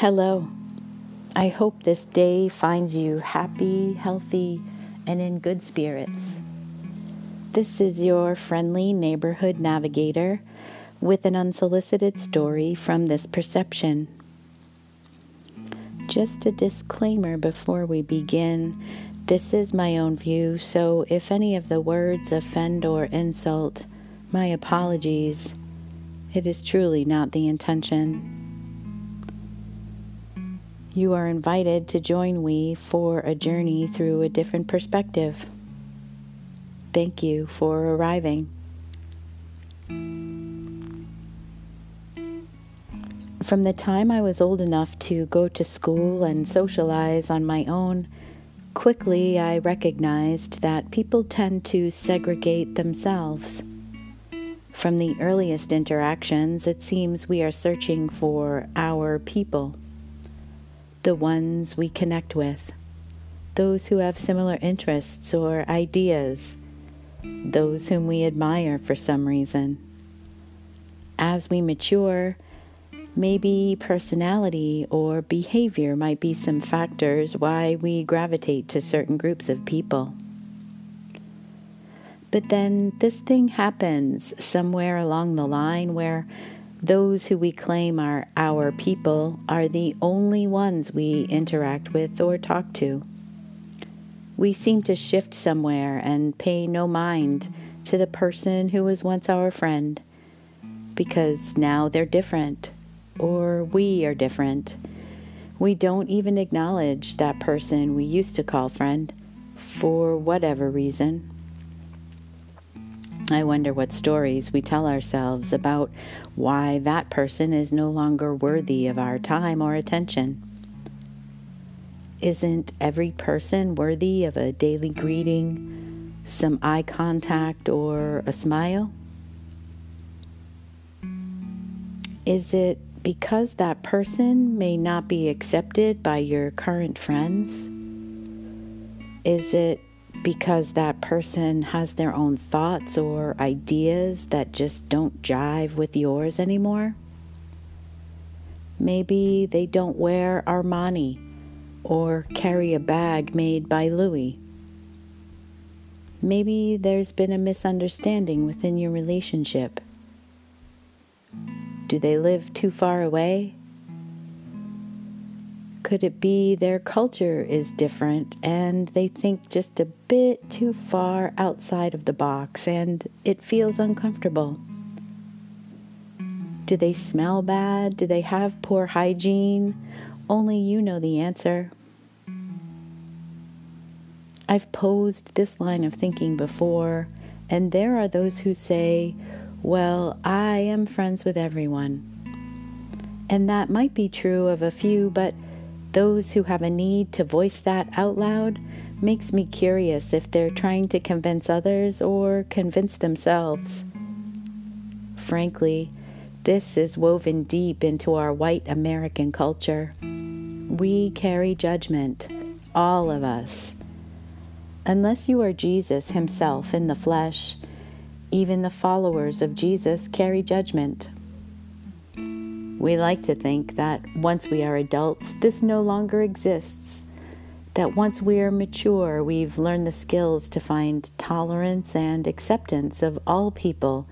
Hello. I hope this day finds you happy, healthy, and in good spirits. This is your friendly neighborhood navigator with an unsolicited story from this perception. Just a disclaimer before we begin this is my own view, so if any of the words offend or insult, my apologies. It is truly not the intention. You are invited to join me for a journey through a different perspective. Thank you for arriving. From the time I was old enough to go to school and socialize on my own, quickly I recognized that people tend to segregate themselves. From the earliest interactions, it seems we are searching for our people the ones we connect with, those who have similar interests or ideas, those whom we admire for some reason. As we mature, maybe personality or behavior might be some factors why we gravitate to certain groups of people. But then this thing happens somewhere along the line where those who we claim are our people are the only ones we interact with or talk to. We seem to shift somewhere and pay no mind to the person who was once our friend because now they're different or we are different. We don't even acknowledge that person we used to call friend for whatever reason. I wonder what stories we tell ourselves about why that person is no longer worthy of our time or attention. Isn't every person worthy of a daily greeting, some eye contact, or a smile? Is it because that person may not be accepted by your current friends? Is it because that person has their own thoughts or ideas that just don't jive with yours anymore. Maybe they don't wear Armani or carry a bag made by Louis. Maybe there's been a misunderstanding within your relationship. Do they live too far away? Could it be their culture is different and they think just a bit too far outside of the box and it feels uncomfortable? Do they smell bad? Do they have poor hygiene? Only you know the answer. I've posed this line of thinking before, and there are those who say, Well, I am friends with everyone. And that might be true of a few, but those who have a need to voice that out loud makes me curious if they're trying to convince others or convince themselves. Frankly, this is woven deep into our white American culture. We carry judgment, all of us. Unless you are Jesus himself in the flesh, even the followers of Jesus carry judgment. We like to think that once we are adults, this no longer exists. That once we are mature, we've learned the skills to find tolerance and acceptance of all people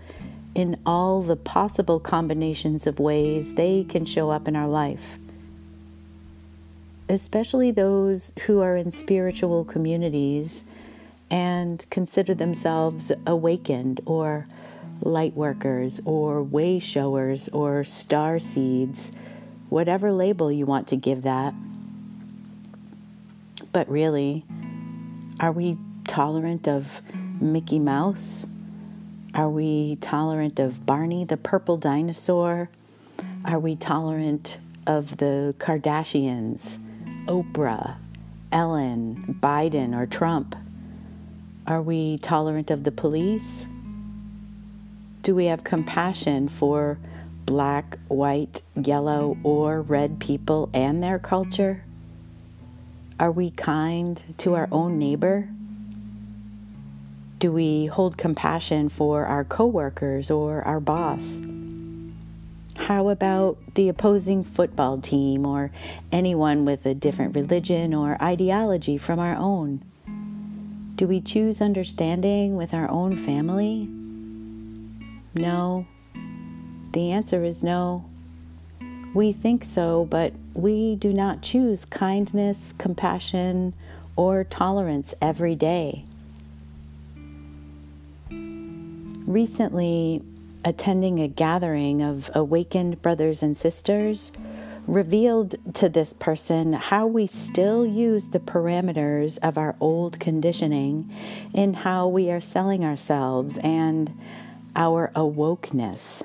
in all the possible combinations of ways they can show up in our life. Especially those who are in spiritual communities and consider themselves awakened or light workers or way showers or star seeds, whatever label you want to give that. But really, are we tolerant of Mickey Mouse? Are we tolerant of Barney the purple dinosaur? Are we tolerant of the Kardashians, Oprah, Ellen, Biden, or Trump? Are we tolerant of the police? Do we have compassion for black, white, yellow, or red people and their culture? Are we kind to our own neighbor? Do we hold compassion for our coworkers or our boss? how about the opposing football team or anyone with a different religion or ideology from our own? Do we choose understanding with our own family? No. The answer is no. We think so, but we do not choose kindness, compassion, or tolerance every day. Recently, attending a gathering of awakened brothers and sisters revealed to this person how we still use the parameters of our old conditioning in how we are selling ourselves and our awokeness.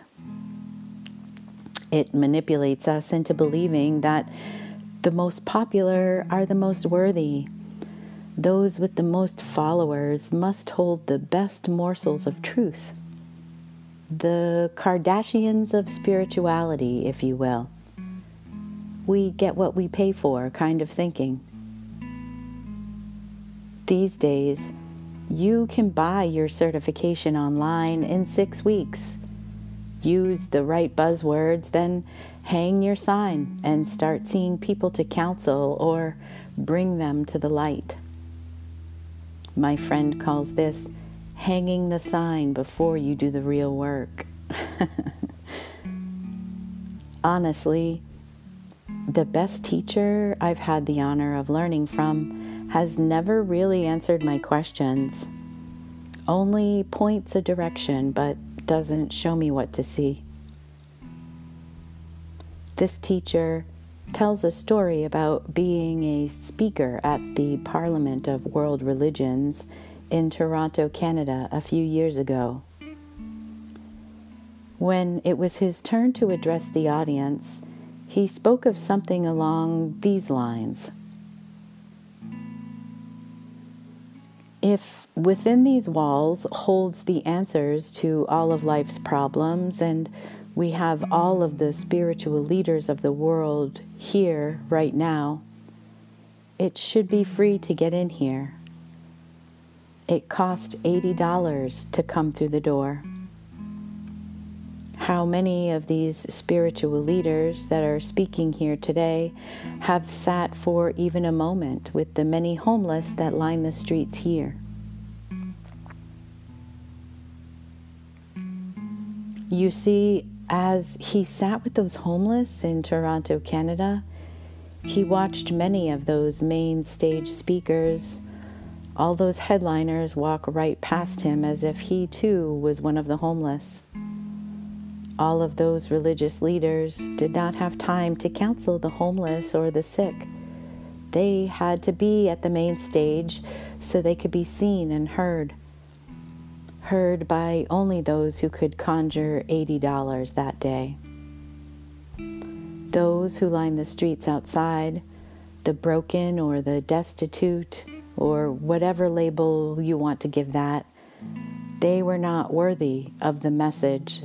It manipulates us into believing that the most popular are the most worthy. Those with the most followers must hold the best morsels of truth. The Kardashians of spirituality, if you will we get what we pay for kind of thinking. These days, you can buy your certification online in six weeks. Use the right buzzwords, then hang your sign and start seeing people to counsel or bring them to the light. My friend calls this hanging the sign before you do the real work. Honestly, the best teacher I've had the honor of learning from has never really answered my questions, only points a direction but doesn't show me what to see. This teacher tells a story about being a speaker at the Parliament of World Religions in Toronto, Canada, a few years ago. When it was his turn to address the audience, he spoke of something along these lines. If within these walls holds the answers to all of life's problems, and we have all of the spiritual leaders of the world here right now, it should be free to get in here. It cost $80 to come through the door how many of these spiritual leaders that are speaking here today have sat for even a moment with the many homeless that line the streets here. You see, as he sat with those homeless in Toronto, Canada, he watched many of those main stage speakers, all those headliners walk right past him as if he too was one of the homeless. All of those religious leaders did not have time to counsel the homeless or the sick. They had to be at the main stage so they could be seen and heard. Heard by only those who could conjure $80 that day. Those who lined the streets outside, the broken or the destitute, or whatever label you want to give that, they were not worthy of the message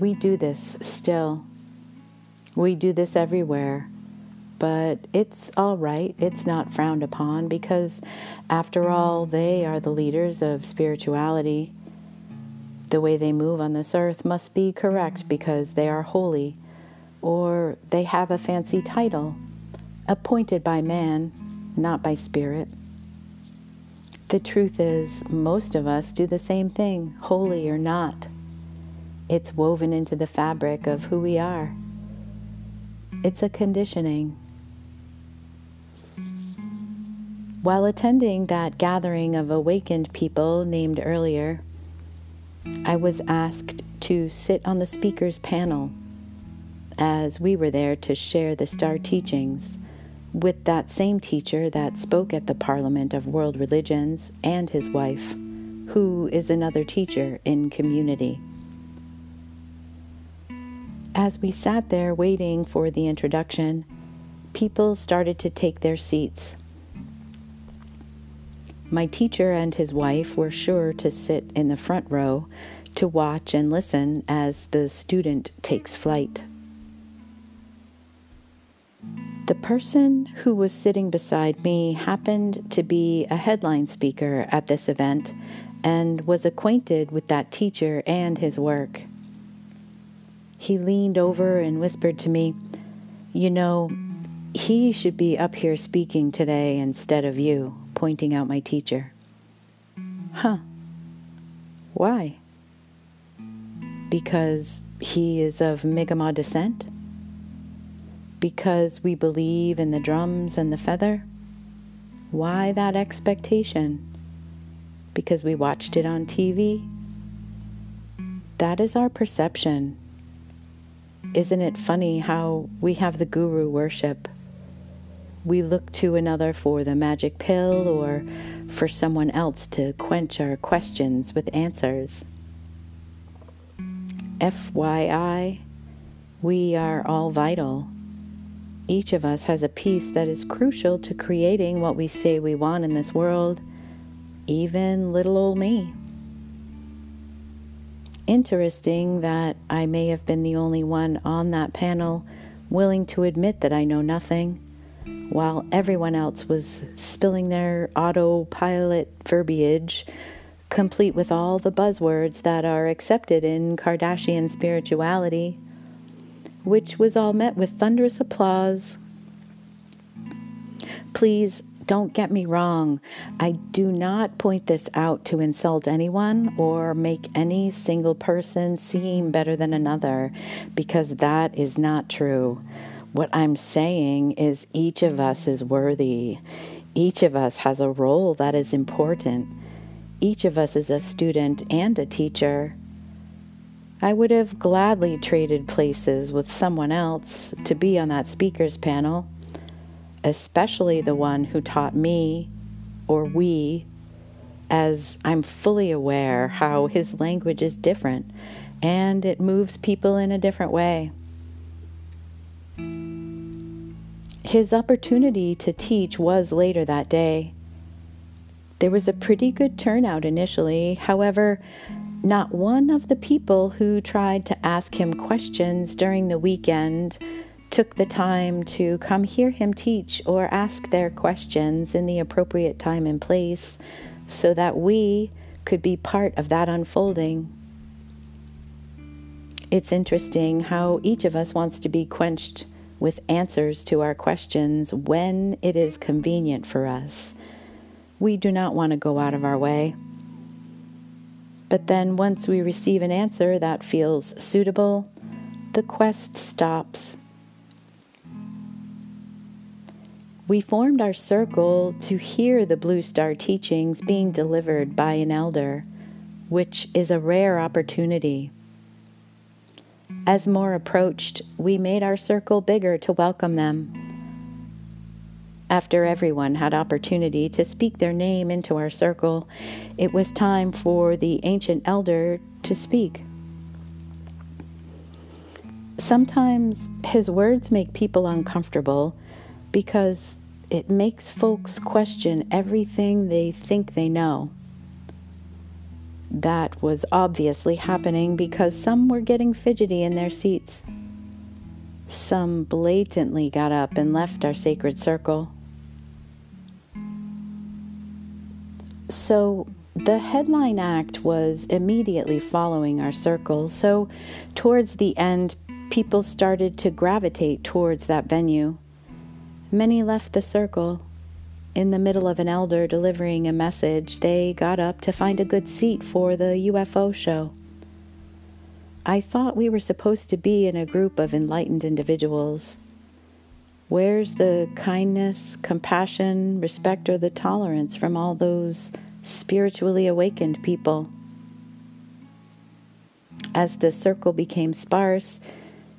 we do this still. We do this everywhere. But it's all right. It's not frowned upon because, after all, they are the leaders of spirituality. The way they move on this earth must be correct because they are holy, or they have a fancy title, appointed by man, not by spirit. The truth is, most of us do the same thing, holy or not. It's woven into the fabric of who we are. It's a conditioning. While attending that gathering of awakened people named earlier, I was asked to sit on the speaker's panel as we were there to share the star teachings with that same teacher that spoke at the Parliament of World Religions and his wife, who is another teacher in community. As we sat there waiting for the introduction, people started to take their seats. My teacher and his wife were sure to sit in the front row to watch and listen as the student takes flight. The person who was sitting beside me happened to be a headline speaker at this event and was acquainted with that teacher and his work. He leaned over and whispered to me, You know, he should be up here speaking today instead of you, pointing out my teacher. Huh. Why? Because he is of Mi'kmaq descent? Because we believe in the drums and the feather? Why that expectation? Because we watched it on TV? That is our perception. Isn't it funny how we have the guru worship? We look to another for the magic pill or for someone else to quench our questions with answers. FYI, we are all vital. Each of us has a piece that is crucial to creating what we say we want in this world, even little old me. Interesting that I may have been the only one on that panel willing to admit that I know nothing, while everyone else was spilling their autopilot verbiage, complete with all the buzzwords that are accepted in Kardashian spirituality which was all met with thunderous applause. Please don't get me wrong. I do not point this out to insult anyone or make any single person seem better than another, because that is not true. What I'm saying is each of us is worthy. Each of us has a role that is important. Each of us is a student and a teacher. I would have gladly traded places with someone else to be on that speaker's panel, especially the one who taught me, or we, as I'm fully aware how his language is different and it moves people in a different way. His opportunity to teach was later that day. There was a pretty good turnout initially. However, not one of the people who tried to ask him questions during the weekend took the time to come hear him teach or ask their questions in the appropriate time and place so that we could be part of that unfolding. It's interesting how each of us wants to be quenched with answers to our questions when it is convenient for us. We do not want to go out of our way. But then, once we receive an answer that feels suitable, the quest stops. We formed our circle to hear the Blue Star teachings being delivered by an elder, which is a rare opportunity. As more approached, we made our circle bigger to welcome them. After everyone had opportunity to speak their name into our circle, it was time for the ancient elder to speak. Sometimes his words make people uncomfortable because it makes folks question everything they think they know. That was obviously happening because some were getting fidgety in their seats. Some blatantly got up and left our sacred circle. So the headline act was immediately following our circle. So towards the end, people started to gravitate towards that venue. Many left the circle. In the middle of an elder delivering a message, they got up to find a good seat for the UFO show. I thought we were supposed to be in a group of enlightened individuals. Where's the kindness, compassion, respect, or the tolerance from all those spiritually awakened people? As the circle became sparse,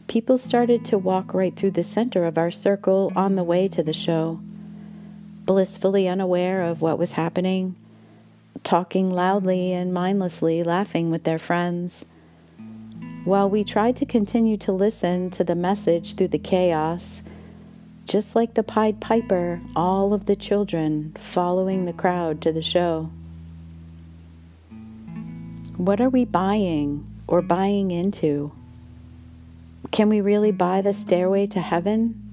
people started to walk right through the center of our circle on the way to the show, blissfully unaware of what was happening, talking loudly and mindlessly, laughing with their friends. While we tried to continue to listen to the message through the chaos, just like the Pied Piper, all of the children following the crowd to the show. What are we buying or buying into? Can we really buy the stairway to heaven?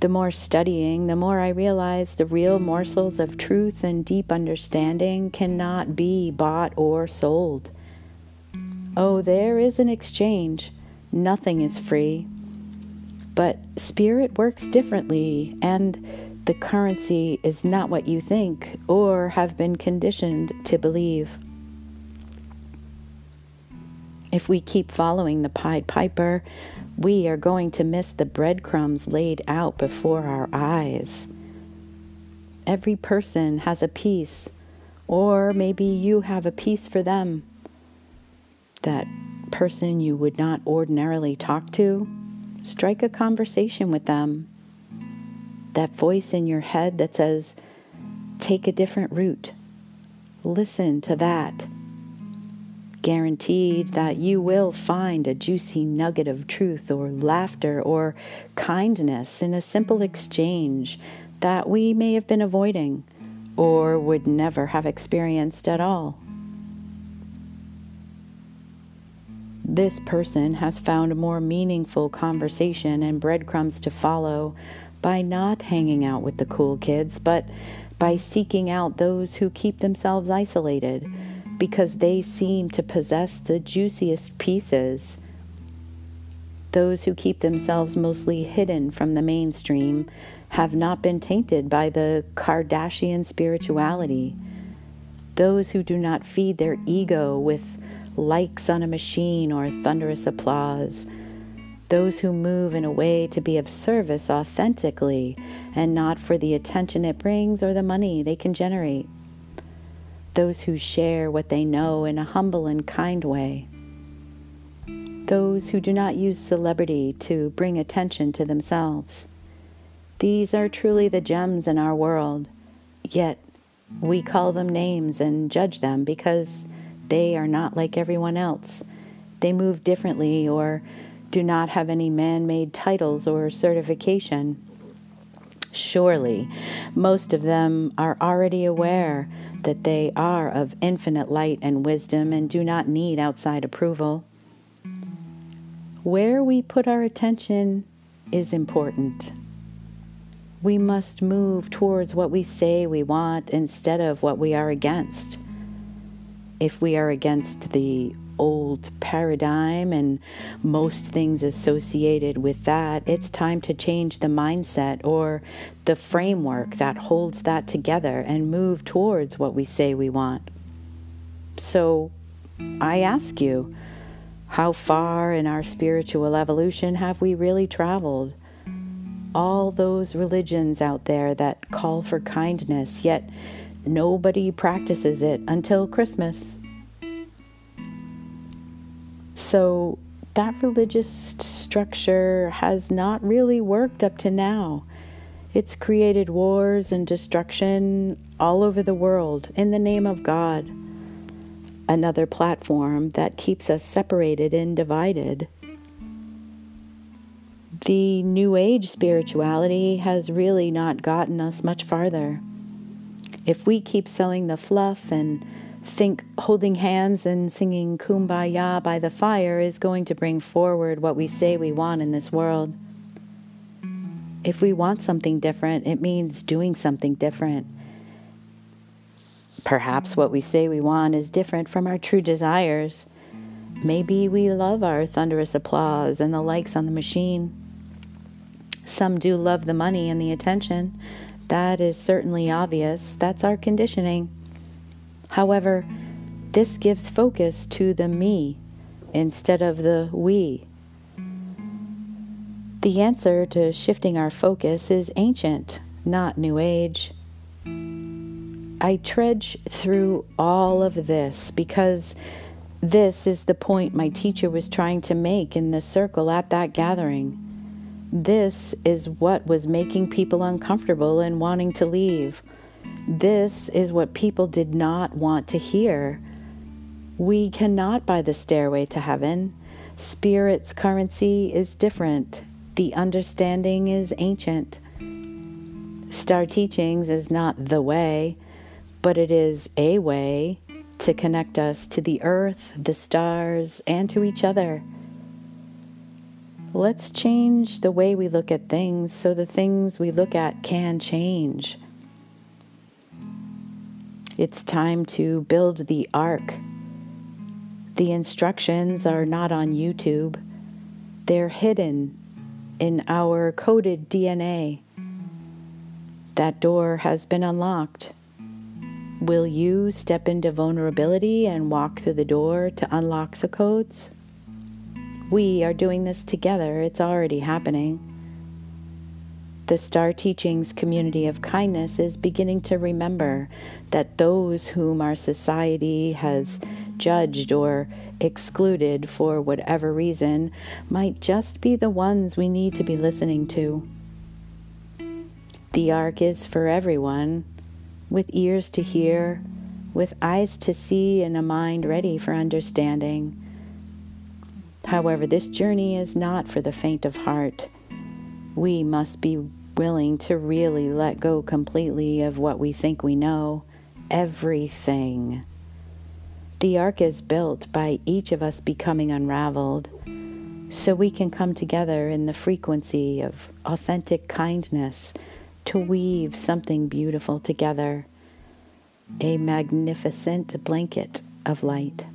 The more studying, the more I realize the real morsels of truth and deep understanding cannot be bought or sold. Oh, there is an exchange. Nothing is free. But spirit works differently, and the currency is not what you think or have been conditioned to believe. If we keep following the Pied Piper, we are going to miss the breadcrumbs laid out before our eyes. Every person has a piece, or maybe you have a piece for them. That person you would not ordinarily talk to, strike a conversation with them. That voice in your head that says, take a different route. Listen to that guaranteed that you will find a juicy nugget of truth or laughter or kindness in a simple exchange that we may have been avoiding or would never have experienced at all. This person has found more meaningful conversation and breadcrumbs to follow by not hanging out with the cool kids, but by seeking out those who keep themselves isolated because they seem to possess the juiciest pieces. Those who keep themselves mostly hidden from the mainstream have not been tainted by the Kardashian spirituality. Those who do not feed their ego with likes on a machine or thunderous applause. Those who move in a way to be of service authentically and not for the attention it brings or the money they can generate those who share what they know in a humble and kind way, those who do not use celebrity to bring attention to themselves. These are truly the gems in our world, yet we call them names and judge them because they are not like everyone else. They move differently or do not have any man made titles or certification. Surely, most of them are already aware that they are of infinite light and wisdom and do not need outside approval. Where we put our attention is important. We must move towards what we say we want instead of what we are against. If we are against the old paradigm and most things associated with that, it's time to change the mindset or the framework that holds that together and move towards what we say we want. So I ask you, how far in our spiritual evolution have we really traveled? All those religions out there that call for kindness, yet nobody practices it until Christmas. So that religious structure has not really worked up to now. It's created wars and destruction all over the world in the name of God. Another platform that keeps us separated and divided. The New Age spirituality has really not gotten us much farther. If we keep selling the fluff and think holding hands and singing kumbaya by the fire is going to bring forward what we say we want in this world. If we want something different, it means doing something different. Perhaps what we say we want is different from our true desires. Maybe we love our thunderous applause and the likes on the machine. Some do love the money and the attention. That is certainly obvious. That's our conditioning. However, this gives focus to the me instead of the we. The answer to shifting our focus is ancient, not New Age. I trudge through all of this because this is the point my teacher was trying to make in the circle at that gathering. This is what was making people uncomfortable and wanting to leave. This is what people did not want to hear. We cannot buy the stairway to heaven. Spirit's currency is different. The understanding is ancient. Star Teachings is not the way, but it is a way to connect us to the earth, the stars, and to each other. Let's change the way we look at things so the things we look at can change. It's time to build the ark. The instructions are not on YouTube, they're hidden in our coded DNA. That door has been unlocked. Will you step into vulnerability and walk through the door to unlock the codes? We are doing this together, it's already happening. The Star Teachings community of kindness is beginning to remember that those whom our society has judged or excluded for whatever reason might just be the ones we need to be listening to. The ark is for everyone, with ears to hear, with eyes to see, and a mind ready for understanding. However, this journey is not for the faint of heart. We must be willing to really let go completely of what we think we know, everything. The ark is built by each of us becoming unraveled so we can come together in the frequency of authentic kindness to weave something beautiful together, a magnificent blanket of light.